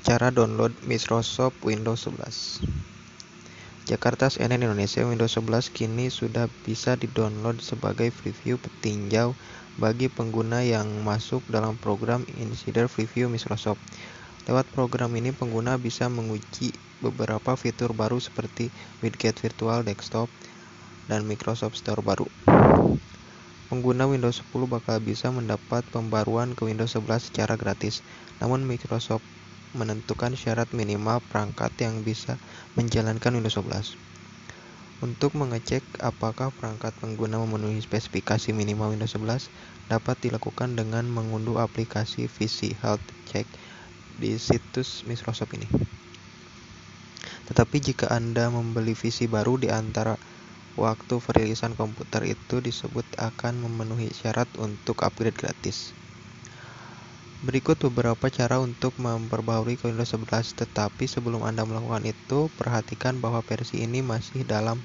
Cara download Microsoft Windows 11 Jakarta CNN Indonesia Windows 11 kini sudah bisa didownload sebagai preview petinjau bagi pengguna yang masuk dalam program Insider Preview Microsoft. Lewat program ini pengguna bisa menguji beberapa fitur baru seperti widget virtual desktop dan Microsoft Store baru. Pengguna Windows 10 bakal bisa mendapat pembaruan ke Windows 11 secara gratis. Namun Microsoft menentukan syarat minimal perangkat yang bisa menjalankan Windows 11. Untuk mengecek apakah perangkat pengguna memenuhi spesifikasi minimal Windows 11, dapat dilakukan dengan mengunduh aplikasi VC Health Check di situs Microsoft ini. Tetapi jika Anda membeli VC baru di antara waktu perilisan komputer itu disebut akan memenuhi syarat untuk upgrade gratis. Berikut beberapa cara untuk memperbaharui Windows 11, tetapi sebelum Anda melakukan itu, perhatikan bahwa versi ini masih dalam